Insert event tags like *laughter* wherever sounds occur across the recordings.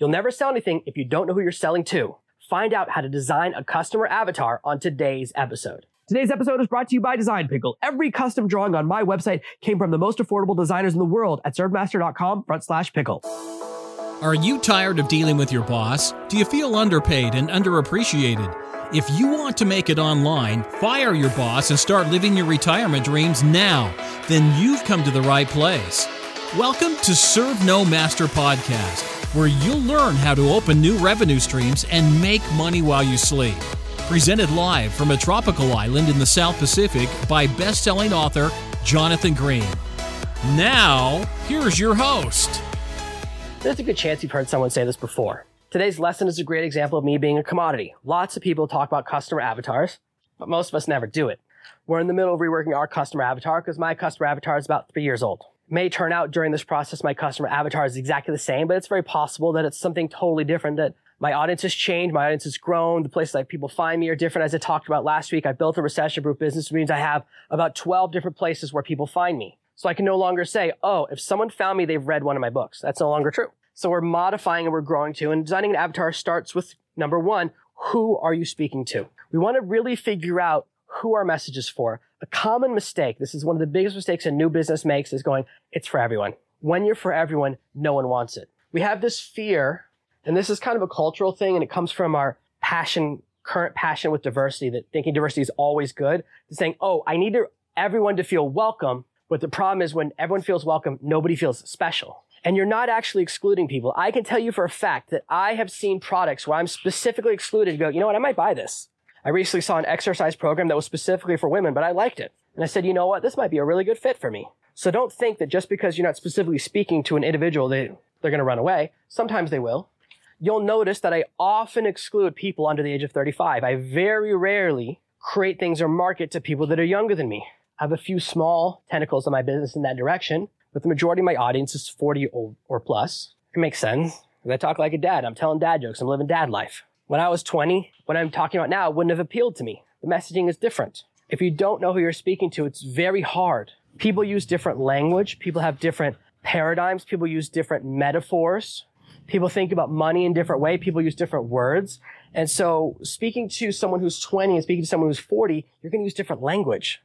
You'll never sell anything if you don't know who you're selling to. Find out how to design a customer avatar on today's episode. Today's episode is brought to you by Design Pickle. Every custom drawing on my website came from the most affordable designers in the world at servenomaster.com front slash pickle. Are you tired of dealing with your boss? Do you feel underpaid and underappreciated? If you want to make it online, fire your boss and start living your retirement dreams now, then you've come to the right place. Welcome to Serve No Master Podcast, where you'll learn how to open new revenue streams and make money while you sleep. Presented live from a tropical island in the South Pacific by best-selling author Jonathan Green. Now, here's your host. There's a good chance you've heard someone say this before. Today's lesson is a great example of me being a commodity. Lots of people talk about customer avatars, but most of us never do it. We're in the middle of reworking our customer avatar because my customer avatar is about three years old. May turn out during this process my customer avatar is exactly the same, but it's very possible that it's something totally different that my audience has changed, my audience has grown, the places that people find me are different. As I talked about last week, I built a recession-proof business, which means I have about 12 different places where people find me. So I can no longer say, oh, if someone found me, they've read one of my books. That's no longer true. So we're modifying and we're growing to, and designing an avatar starts with number one, who are you speaking to? We want to really figure out who our message is for. A common mistake, this is one of the biggest mistakes a new business makes, is going, it's for everyone. When you're for everyone, no one wants it. We have this fear, and this is kind of a cultural thing, and it comes from our passion, current passion with diversity, that thinking diversity is always good, saying, oh, I need to, everyone to feel welcome. But the problem is when everyone feels welcome, nobody feels special and you're not actually excluding people. I can tell you for a fact that I have seen products where I'm specifically excluded to go, you know what, I might buy this. I recently saw an exercise program that was specifically for women, but I liked it. And I said, you know what, this might be a really good fit for me. So don't think that just because you're not specifically speaking to an individual, they, they're going to run away. Sometimes they will. You'll notice that I often exclude people under the age of 35. I very rarely create things or market to people that are younger than me. I have a few small tentacles in my business in that direction, but the majority of my audience is 40 or, or plus. It makes sense. I talk like a dad. I'm telling dad jokes. I'm living dad life. When I was 20, what I'm talking about now wouldn't have appealed to me. The messaging is different. If you don't know who you're speaking to, it's very hard. People use different language. People have different paradigms. People use different metaphors. People think about money in different way. People use different words. And so speaking to someone who's 20 and speaking to someone who's 40, you're going to use different language.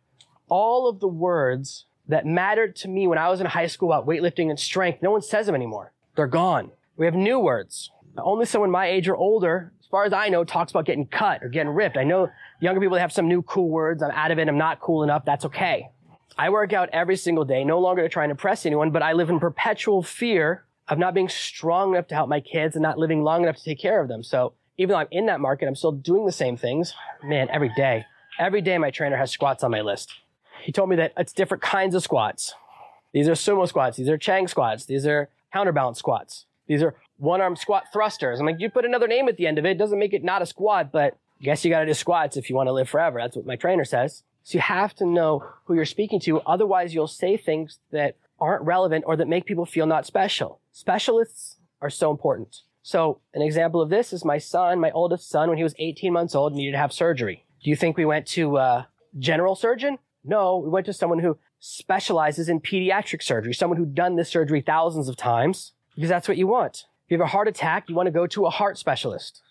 All of the words that mattered to me when I was in high school about weightlifting and strength, no one says them anymore. They're gone. We have new words. Only someone my age or older, as far as I know, talks about getting cut or getting ripped. I know younger people have some new cool words. I'm out of it. I'm not cool enough. That's okay. I work out every single day, no longer to try and impress anyone, but I live in perpetual fear of not being strong enough to help my kids and not living long enough to take care of them. So even though I'm in that market, I'm still doing the same things. Man, every day, every day my trainer has squats on my list he told me that it's different kinds of squats. These are sumo squats. These are Chang squats. These are counterbalance squats. These are one arm squat thrusters. I'm like, you put another name at the end of it. doesn't make it not a squat, but I guess you got to do squats if you want to live forever. That's what my trainer says. So you have to know who you're speaking to. Otherwise, you'll say things that aren't relevant or that make people feel not special. Specialists are so important. So an example of this is my son, my oldest son, when he was 18 months old, needed to have surgery. Do you think we went to a general surgeon? No, we went to someone who specializes in pediatric surgery, someone who's done this surgery thousands of times, because that's what you want. If you have a heart attack, you want to go to a heart specialist.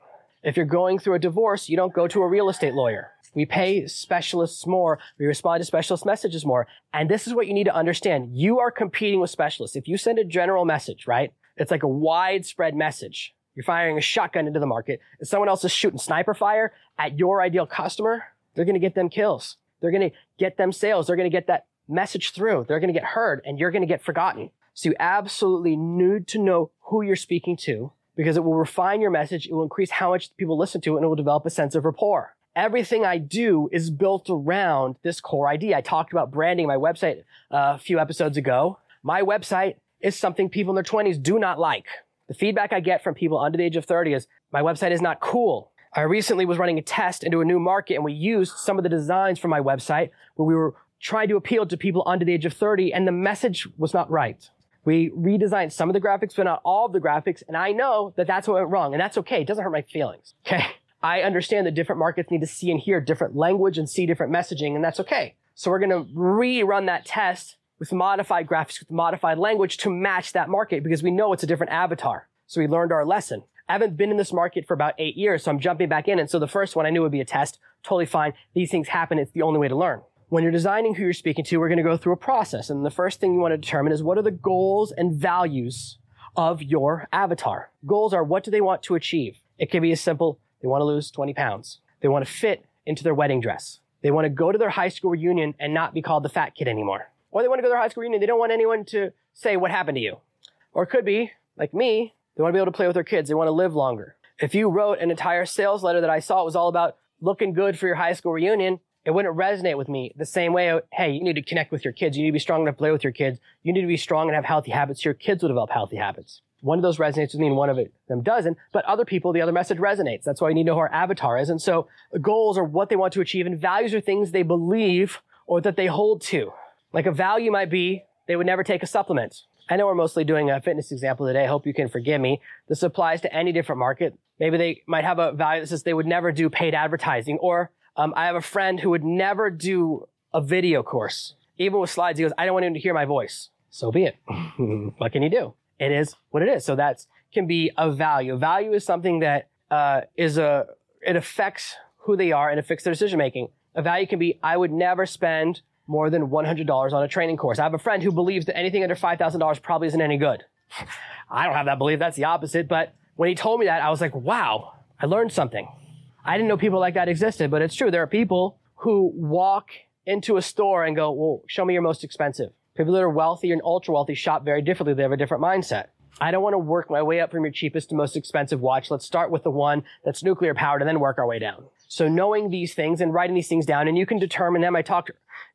If you're going through a divorce, you don't go to a real estate lawyer. We pay specialists more. We respond to specialist messages more. And this is what you need to understand. You are competing with specialists. If you send a general message, right? It's like a widespread message. You're firing a shotgun into the market. If someone else is shooting sniper fire at your ideal customer, they're going to get them kills. They're going to get them sales. They're going to get that message through. They're going to get heard and you're going to get forgotten. So you absolutely need to know who you're speaking to because it will refine your message. It will increase how much people listen to it and it will develop a sense of rapport. Everything I do is built around this core idea. I talked about branding my website uh, a few episodes ago. My website is something people in their 20s do not like. The feedback I get from people under the age of 30 is my website is not cool. I recently was running a test into a new market and we used some of the designs from my website where we were trying to appeal to people under the age of 30 and the message was not right. We redesigned some of the graphics, but not all of the graphics. And I know that that's what went wrong and that's okay. It doesn't hurt my feelings. *laughs* Okay. I understand that different markets need to see and hear different language and see different messaging and that's okay. So we're going to rerun that test with modified graphics, with modified language to match that market because we know it's a different avatar. So we learned our lesson. I haven't been in this market for about eight years, so I'm jumping back in. And so the first one I knew would be a test. Totally fine. These things happen. It's the only way to learn. When you're designing who you're speaking to, we're going to go through a process. And the first thing you want to determine is what are the goals and values of your avatar? Goals are what do they want to achieve? It can be as simple, they want to lose 20 pounds. They want to fit into their wedding dress. They want to go to their high school reunion and not be called the fat kid anymore. Or they want to go to their high school reunion. They don't want anyone to say what happened to you. Or it could be, like me, they want to be able to play with their kids. They want to live longer. If you wrote an entire sales letter that I saw it was all about looking good for your high school reunion, it wouldn't resonate with me the same way. Hey, you need to connect with your kids. You need to be strong enough to play with your kids. You need to be strong and have healthy habits. Your kids will develop healthy habits. One of those resonates with me and one of them doesn't, but other people, the other message resonates. That's why you need to know who our avatar is. And so goals are what they want to achieve and values are things they believe or that they hold to. Like a value might be they would never take a supplement. I know we're mostly doing a fitness example today. I hope you can forgive me. This applies to any different market. Maybe they might have a value that says they would never do paid advertising. Or um, I have a friend who would never do a video course. Even with slides, he goes, I don't want anyone to hear my voice. So be it. *laughs* what can you do? It is what it is. So that can be a value. Value is something that uh, is a, it affects who they are and affects their decision making. A value can be, I would never spend more than $100 on a training course. I have a friend who believes that anything under $5,000 probably isn't any good. *laughs* I don't have that belief. That's the opposite. But when he told me that, I was like, wow, I learned something. I didn't know people like that existed, but it's true. There are people who walk into a store and go, well, show me your most expensive. People that are wealthy and ultra wealthy shop very differently. They have a different mindset. I don't want to work my way up from your cheapest to most expensive watch. Let's start with the one that's nuclear powered and then work our way down. So knowing these things and writing these things down, and you can determine them. I talked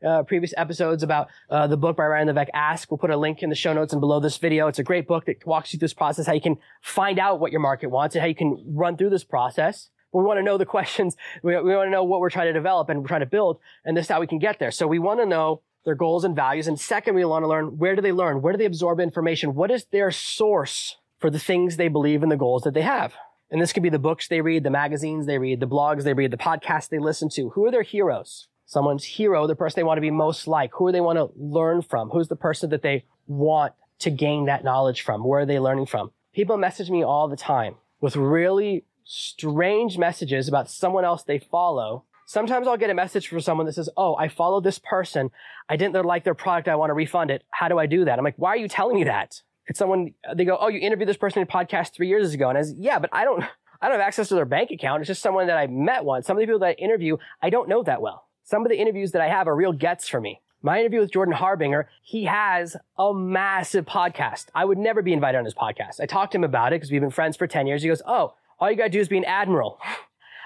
uh, previous episodes about uh, the book by Ryan Levesque, Ask. We'll put a link in the show notes and below this video. It's a great book that walks you through this process, how you can find out what your market wants and how you can run through this process. But we want to know the questions. We, we want to know what we're trying to develop and we're trying to build, and this is how we can get there. So we want to know their goals and values. And second, we want to learn where do they learn? Where do they absorb information? What is their source for the things they believe and the goals that they have? And this could be the books they read, the magazines they read, the blogs they read, the podcasts they listen to. Who are their heroes? Someone's hero, the person they want to be most like. Who do they want to learn from? Who's the person that they want to gain that knowledge from? Where are they learning from? People message me all the time with really strange messages about someone else they follow. Sometimes I'll get a message from someone that says, Oh, I followed this person. I didn't like their product. I want to refund it. How do I do that? I'm like, why are you telling me that? It's someone, they go, Oh, you interviewed this person in a podcast three years ago. And I yeah, but I don't, I don't have access to their bank account. It's just someone that I met once. Some of the people that I interview, I don't know that well. Some of the interviews that I have are real gets for me. My interview with Jordan Harbinger, he has a massive podcast. I would never be invited on his podcast. I talked to him about it because we've been friends for 10 years. He goes, Oh, all you gotta do is be an admiral.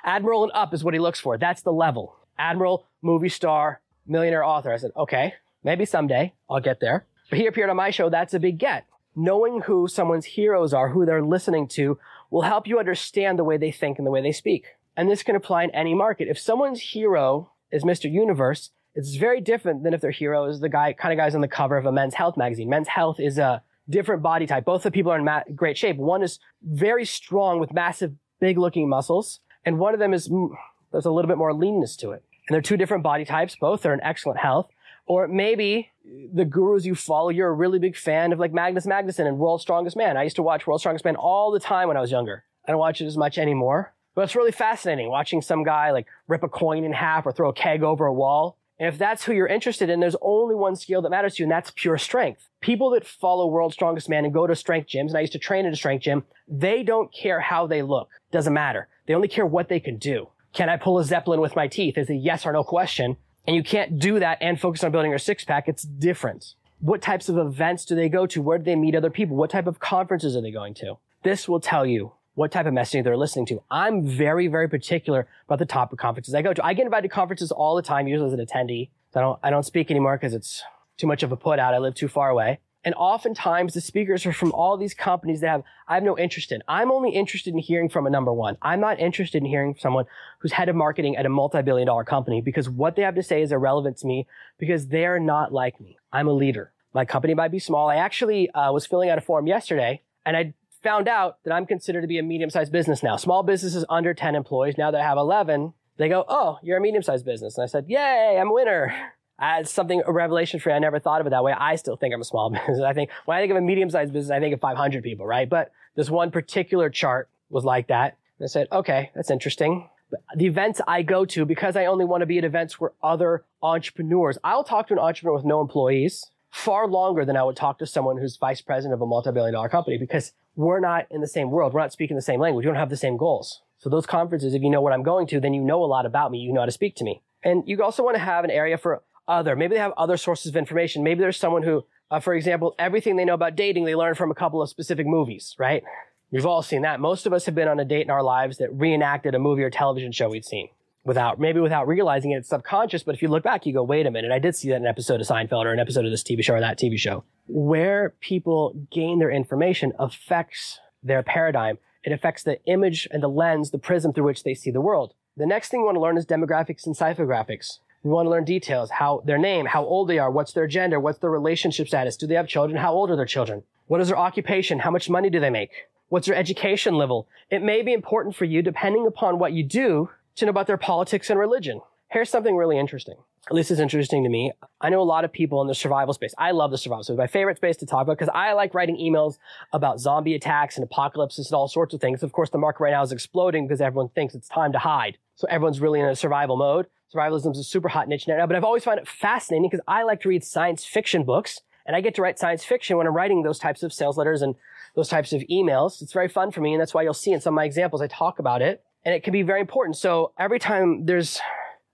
Admiral and up is what he looks for. That's the level. Admiral, movie star, millionaire author. I said, okay, maybe someday I'll get there. But he appeared on my show. That's a big get. Knowing who someone's heroes are, who they're listening to, will help you understand the way they think and the way they speak. And this can apply in any market. If someone's hero is Mr. Universe, it's very different than if their hero is the guy, kind of guys on the cover of a men's health magazine. Men's health is a different body type. Both of the people are in ma- great shape. One is very strong with massive, big looking muscles. And one of them is, mm, there's a little bit more leanness to it. And they're two different body types. Both are in excellent health. Or maybe the gurus you follow, you're a really big fan of like Magnus Magnusson and World's Strongest Man. I used to watch World's Strongest Man all the time when I was younger. I don't watch it as much anymore. But it's really fascinating watching some guy like rip a coin in half or throw a keg over a wall. If that's who you're interested in, there's only one skill that matters to you, and that's pure strength. People that follow World's Strongest Man and go to strength gyms, and I used to train at a strength gym, they don't care how they look. Doesn't matter. They only care what they can do. Can I pull a Zeppelin with my teeth? Is a yes or no question. And you can't do that and focus on building your six pack. It's different. What types of events do they go to? Where do they meet other people? What type of conferences are they going to? This will tell you what type of messaging they're listening to. I'm very, very particular about the type of conferences I go to. I get invited to conferences all the time, usually as an attendee. I don't, I don't speak anymore because it's too much of a put out. I live too far away. And oftentimes the speakers are from all these companies that have, I have no interest in. I'm only interested in hearing from a number one. I'm not interested in hearing from someone who's head of marketing at a multi-billion dollar company because what they have to say is irrelevant to me because they're not like me. I'm a leader. My company might be small. I actually uh, was filling out a form yesterday and I found out that I'm considered to be a medium-sized business now. Small businesses under 10 employees. Now that I have 11, they go, Oh, you're a medium-sized business. And I said, Yay, I'm a winner. As something, a revelation for me. I never thought of it that way. I still think I'm a small *laughs* business. I think, when I think of a medium-sized business, I think of 500 people, right? But This one particular chart was like that. And I said, okay, that's interesting. The events I go to, because I only want to be at events where other entrepreneurs, I'll talk to an entrepreneur with no employees far longer than I would talk to someone who's vice president of a multi-billion dollar company because we're not in the same world. We're not speaking the same language. We don't have the same goals. So those conferences, if you know what I'm going to, then you know a lot about me. You know how to speak to me. And you also want to have an area for other. Maybe they have other sources of information. Maybe there's someone who, uh, for example, everything they know about dating, they learned from a couple of specific movies, right? We've all seen that. Most of us have been on a date in our lives that reenacted a movie or television show we'd seen without, maybe without realizing it, it's subconscious. But if you look back, you go, wait a minute. I did see that in an episode of Seinfeld or an episode of this TV show or that TV show. Where people gain their information affects their paradigm. It affects the image and the lens, the prism through which they see the world. The next thing we want to learn is demographics and psychographics. We want to learn details, how their name, how old they are, what's their gender, what's their relationship status, do they have children, how old are their children, what is their occupation, how much money do they make, what's their education level. It may be important for you, depending upon what you do, to know about their politics and religion. Here's something really interesting. At least it's interesting to me. I know a lot of people in the survival space. I love the survival space. My favorite space to talk about because I like writing emails about zombie attacks and apocalypses and all sorts of things. Of course, the market right now is exploding because everyone thinks it's time to hide. So everyone's really in a survival mode. Survivalism is a super hot niche now, but I've always found it fascinating because I like to read science fiction books and I get to write science fiction when I'm writing those types of sales letters and those types of emails. It's very fun for me. And that's why you'll see in some of my examples, I talk about it and it can be very important. So every time there's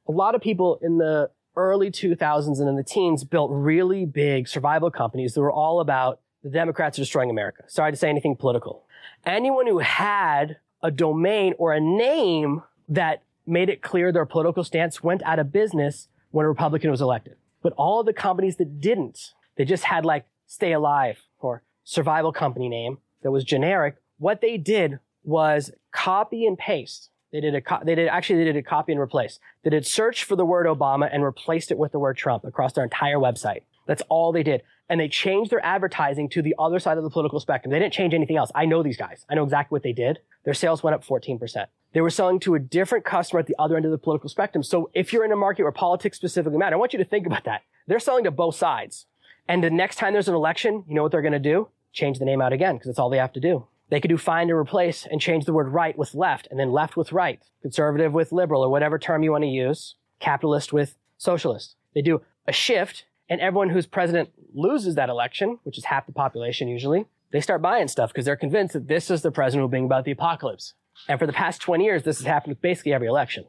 a lot of people in the early 2000s and in the teens built really big survival companies that were all about the Democrats are destroying America. Sorry to say anything political. Anyone who had a domain or a name that made it clear their political stance went out of business when a Republican was elected. But all of the companies that didn't, they just had like stay alive or survival company name that was generic. What they did was copy and paste they did a, co- they did, actually, they did a copy and replace. They did search for the word Obama and replaced it with the word Trump across their entire website. That's all they did. And they changed their advertising to the other side of the political spectrum. They didn't change anything else. I know these guys. I know exactly what they did. Their sales went up 14%. They were selling to a different customer at the other end of the political spectrum. So if you're in a market where politics specifically matter, I want you to think about that. They're selling to both sides. And the next time there's an election, you know what they're going to do? Change the name out again because that's all they have to do. They could do find and replace and change the word right with left and then left with right, conservative with liberal or whatever term you want to use, capitalist with socialist. They do a shift and everyone whose president loses that election, which is half the population usually, they start buying stuff because they're convinced that this is the president who will bring about the apocalypse. And for the past 20 years, this has happened with basically every election.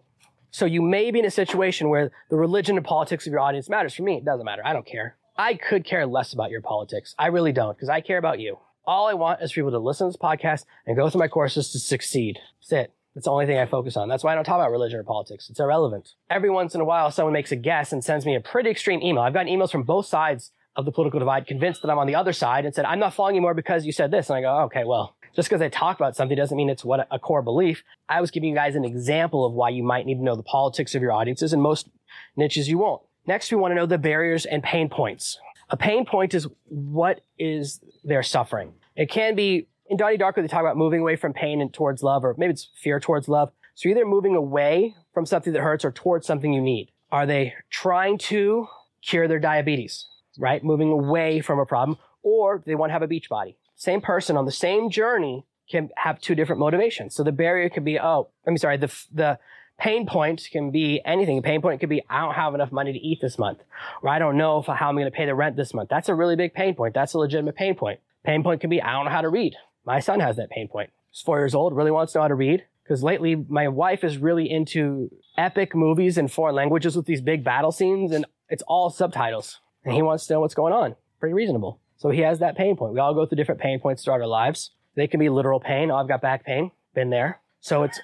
So you may be in a situation where the religion and politics of your audience matters. For me, it doesn't matter. I don't care. I could care less about your politics. I really don't because I care about you. All I want is for people to listen to this podcast and go through my courses to succeed. That's it. That's the only thing I focus on. That's why I don't talk about religion or politics. It's irrelevant. Every once in a while, someone makes a guess and sends me a pretty extreme email. I've gotten emails from both sides of the political divide, convinced that I'm on the other side and said, I'm not following you more because you said this. And I go, okay, well, just because I talk about something doesn't mean it's what a core belief. I was giving you guys an example of why you might need to know the politics of your audiences and most niches you won't. Next, we want to know the barriers and pain points. A pain point is what is their suffering. It can be in Donnie Darko, they talk about moving away from pain and towards love, or maybe it's fear towards love. So you're either moving away from something that hurts or towards something you need. Are they trying to cure their diabetes, right? Moving away from a problem, or they want to have a beach body. Same person on the same journey can have two different motivations. So the barrier could be, oh, I'm sorry, the, the pain point can be anything. A pain point could be, I don't have enough money to eat this month, or I don't know if, how I'm going to pay the rent this month. That's a really big pain point. That's a legitimate pain point. Pain point can be, I don't know how to read. My son has that pain point. He's four years old, really wants to know how to read. Because lately, my wife is really into epic movies in foreign languages with these big battle scenes, and it's all subtitles. And he wants to know what's going on. Pretty reasonable. So he has that pain point. We all go through different pain points throughout our lives. They can be literal pain. Oh, I've got back pain. Been there. So it's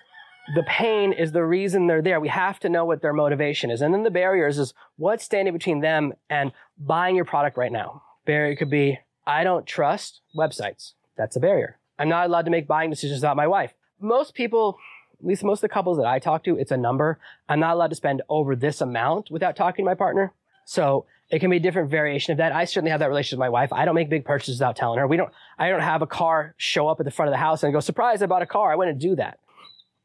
the pain is the reason they're there. We have to know what their motivation is. And then the barriers is what's standing between them and buying your product right now. Barrier could be I don't trust websites. That's a barrier. I'm not allowed to make buying decisions without my wife. Most people, at least most of the couples that I talk to, it's a number. I'm not allowed to spend over this amount without talking to my partner. So it can be a different variation of that. I certainly have that relationship with my wife. I don't make big purchases without telling her. We don't, I don't have a car show up at the front of the house and go, surprise, I bought a car. I wouldn't do that.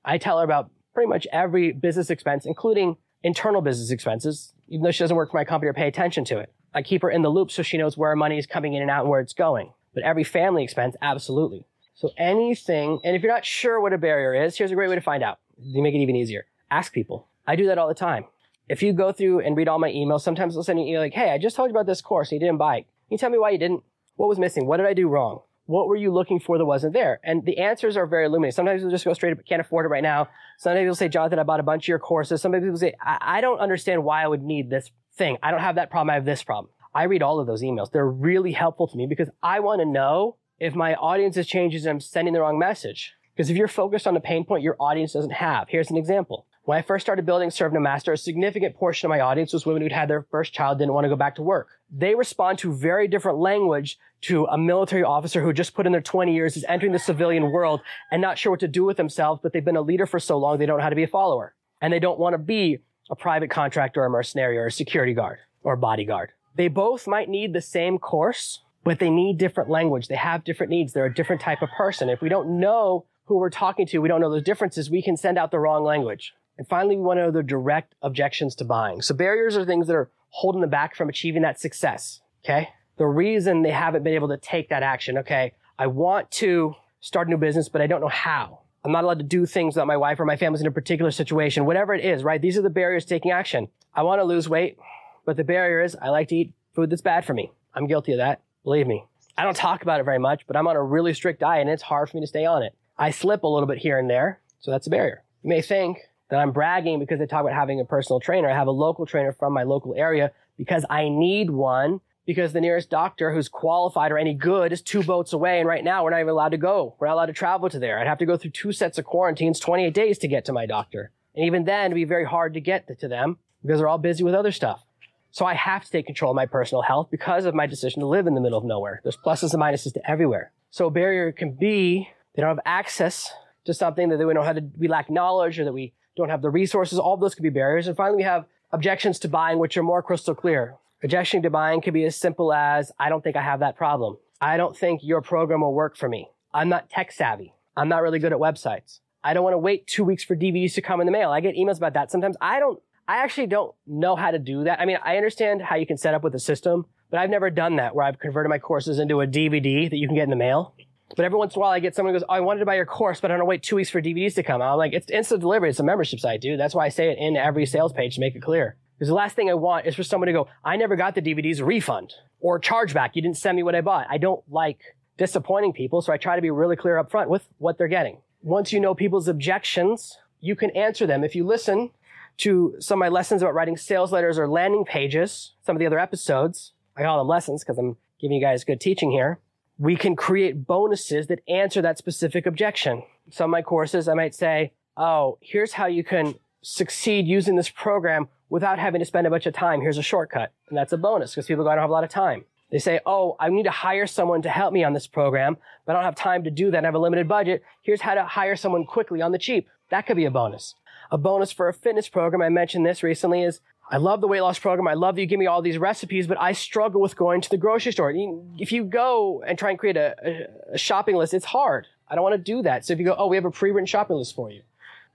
I tell her about pretty much every business expense, including internal business expenses, even though she doesn't work for my company or pay attention to it. I keep her in the loop so she knows where money is coming in and out and where it's going. But every family expense, absolutely. So anything, and if you're not sure what a barrier is, here's a great way to find out. You make it even easier. Ask people. I do that all the time. If you go through and read all my emails, sometimes they'll send you like, hey, I just told you about this course and you didn't buy it. Can you tell me why you didn't? What was missing? What did I do wrong? What were you looking for that wasn't there? And the answers are very illuminating. Sometimes they'll just go straight up, can't afford it right now. Sometimes they'll say, Jonathan, I bought a bunch of your courses. Sometimes people say, I, I don't understand why I would need this thing. I don't have that problem. I have this problem. I read all of those emails. They're really helpful to me because I want to know if my audience has changes and I'm sending the wrong message. Because if you're focused on a pain point your audience doesn't have, here's an example. When I first started building Serve No Master, a significant portion of my audience was women who'd had their first child, didn't want to go back to work. They respond to very different language to a military officer who just put in their 20 years, is entering the civilian world and not sure what to do with themselves, but they've been a leader for so long, they don't know how to be a follower. And they don't want to be a private contractor or a mercenary or a security guard or bodyguard. They both might need the same course, but they need different language. They have different needs. They're a different type of person. If we don't know who we're talking to, we don't know those differences, we can send out the wrong language. And finally, we want to know the direct objections to buying. So barriers are things that are holding them back from achieving that success. Okay. The reason they haven't been able to take that action. Okay. I want to start a new business, but I don't know how. I'm not allowed to do things that my wife or my family's in a particular situation, whatever it is, right? These are the barriers taking action. I want to lose weight, but the barrier is I like to eat food that's bad for me. I'm guilty of that. Believe me. I don't talk about it very much, but I'm on a really strict diet and it's hard for me to stay on it. I slip a little bit here and there, so that's a barrier. You may think, that I'm bragging because they talk about having a personal trainer. I have a local trainer from my local area because I need one because the nearest doctor who's qualified or any good is two boats away. And right now we're not even allowed to go. We're not allowed to travel to there. I'd have to go through two sets of quarantines, 28 days to get to my doctor. And even then it'd be very hard to get to them because they're all busy with other stuff. So I have to take control of my personal health because of my decision to live in the middle of nowhere. There's pluses and minuses to everywhere. So a barrier can be they don't have access to something that they don't how to, we lack knowledge or that we don't have the resources. All of those could be barriers. And finally, we have objections to buying, which are more crystal clear. Objection to buying could be as simple as, I don't think I have that problem. I don't think your program will work for me. I'm not tech savvy. I'm not really good at websites. I don't want to wait two weeks for DVDs to come in the mail. I get emails about that. Sometimes I don't, I actually don't know how to do that. I mean, I understand how you can set up with a system, but I've never done that where I've converted my courses into a DVD that you can get in the mail. But every once in a while, I get someone who goes, oh, I wanted to buy your course, but I don't want to wait two weeks for DVDs to come. I'm like, it's instant delivery. It's a membership site, dude. That's why I say it in every sales page to make it clear. Because the last thing I want is for someone to go, I never got the DVDs, refund or chargeback. You didn't send me what I bought. I don't like disappointing people, so I try to be really clear up front with what they're getting. Once you know people's objections, you can answer them. If you listen to some of my lessons about writing sales letters or landing pages, some of the other episodes, I call them lessons because I'm giving you guys good teaching here we can create bonuses that answer that specific objection. Some of my courses, I might say, oh, here's how you can succeed using this program without having to spend a bunch of time. Here's a shortcut. And that's a bonus because people go, I don't have a lot of time. They say, oh, I need to hire someone to help me on this program, but I don't have time to do that. I have a limited budget. Here's how to hire someone quickly on the cheap. That could be a bonus. A bonus for a fitness program, I mentioned this recently, is I love the weight loss program. I love that you give me all these recipes, but I struggle with going to the grocery store. If you go and try and create a, a shopping list, it's hard. I don't want to do that. So if you go, oh, we have a pre-written shopping list for you.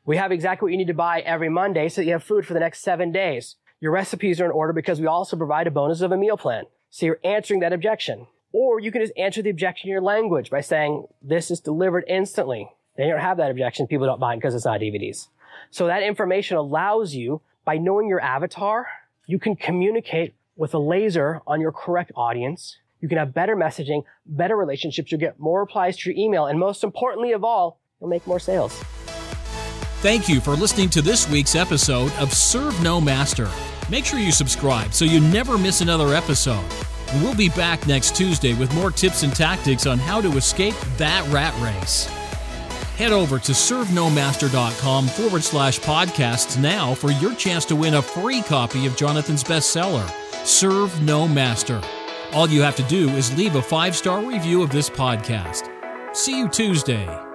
We have exactly what you need to buy every Monday so that you have food for the next seven days. Your recipes are in order because we also provide a bonus of a meal plan. So you're answering that objection. Or you can just answer the objection in your language by saying, this is delivered instantly. They don't have that objection. People don't buy it because it's not DVDs. So that information allows you by knowing your avatar, you can communicate with a laser on your correct audience. You can have better messaging, better relationships. You'll get more replies to your email. And most importantly of all, you'll make more sales. Thank you for listening to this week's episode of Serve No Master. Make sure you subscribe so you never miss another episode. We'll be back next Tuesday with more tips and tactics on how to escape that rat race. Head over to servenomaster.com forward slash podcasts now for your chance to win a free copy of Jonathan's bestseller, Serve No Master. All you have to do is leave a five star review of this podcast. See you Tuesday.